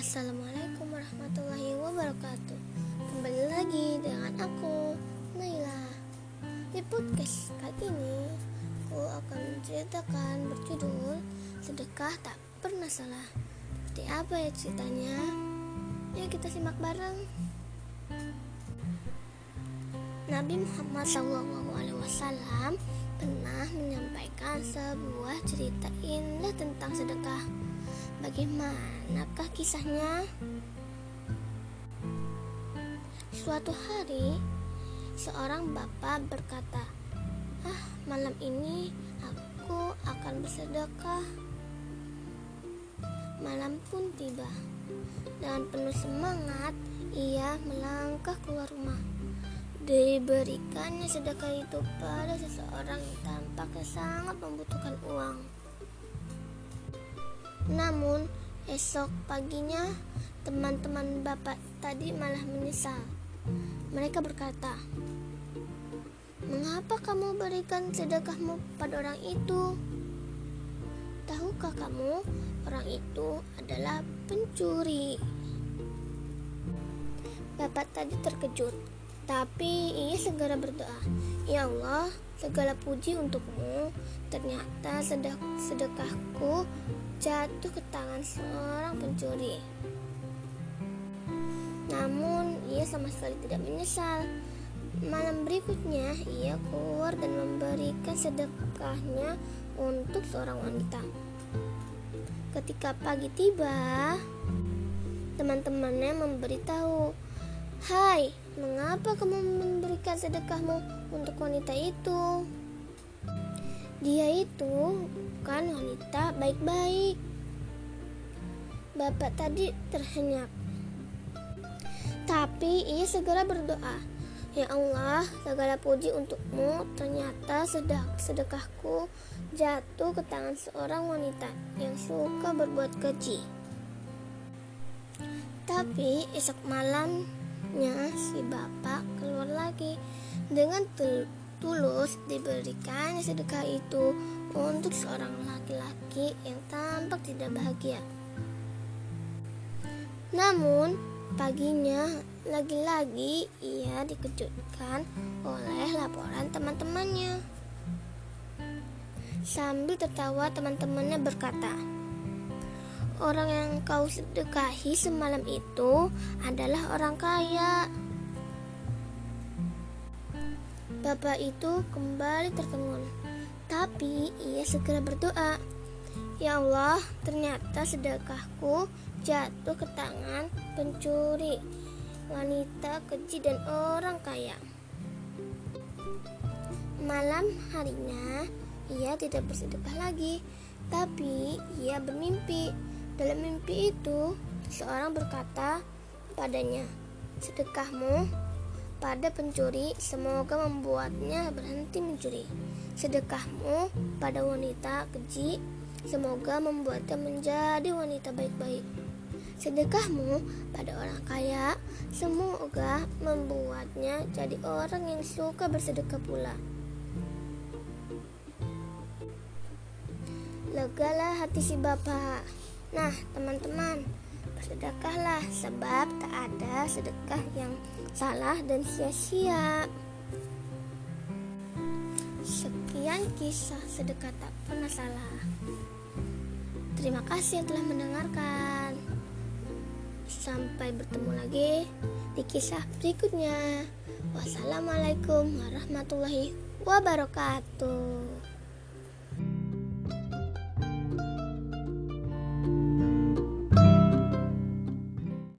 Assalamualaikum warahmatullahi wabarakatuh. Kembali lagi dengan aku Naila. Di podcast kali ini Aku akan menceritakan berjudul Sedekah tak pernah salah. Seperti apa ya ceritanya? Yuk kita simak bareng. Nabi Muhammad SAW pernah menyampaikan sebuah cerita indah tentang sedekah. Bagaimanakah kisahnya? Suatu hari, seorang bapak berkata, "Ah, malam ini aku akan bersedekah." Malam pun tiba. Dengan penuh semangat, ia melangkah keluar rumah. Diberikannya sedekah itu pada seseorang yang tampaknya sangat membutuhkan uang. Namun, esok paginya teman-teman bapak tadi malah menyesal. Mereka berkata, "Mengapa kamu berikan sedekahmu pada orang itu? Tahukah kamu, orang itu adalah pencuri?" Bapak tadi terkejut, tapi ia segera berdoa, "Ya Allah, segala puji untukmu. Ternyata sedekahku jatuh ke tangan seorang pencuri." Namun ia sama sekali tidak menyesal. Malam berikutnya ia keluar dan memberikan sedekahnya untuk seorang wanita. Ketika pagi tiba, teman-temannya memberitahu, "Hai, mengapa kamu memberikan sedekahmu untuk wanita itu?" Dia itu kan wanita baik-baik. Bapak tadi terhenyak tapi ia segera berdoa, Ya Allah, segala puji untukmu. Ternyata sedek sedekahku jatuh ke tangan seorang wanita yang suka berbuat keji. Tapi esok malamnya si bapak keluar lagi dengan tulus diberikan sedekah itu untuk seorang laki-laki yang tampak tidak bahagia. Namun Paginya, lagi-lagi ia dikejutkan oleh laporan teman-temannya. Sambil tertawa, teman-temannya berkata, "Orang yang kau sedekahi semalam itu adalah orang kaya." Bapak itu kembali tertegun, tapi ia segera berdoa, "Ya Allah, ternyata sedekahku jatuh ke tangan pencuri, wanita keji dan orang kaya. Malam harinya, ia tidak bersedekah lagi, tapi ia bermimpi. Dalam mimpi itu, seseorang berkata padanya, "Sedekahmu pada pencuri semoga membuatnya berhenti mencuri. Sedekahmu pada wanita keji semoga membuatnya menjadi wanita baik-baik." Sedekahmu pada orang kaya semoga membuatnya jadi orang yang suka bersedekah pula. Legalah hati si bapak. Nah, teman-teman, bersedekahlah sebab tak ada sedekah yang salah dan sia-sia. Sekian kisah sedekah tak pernah salah. Terima kasih telah mendengarkan. Sampai bertemu lagi di kisah berikutnya. Wassalamualaikum warahmatullahi wabarakatuh.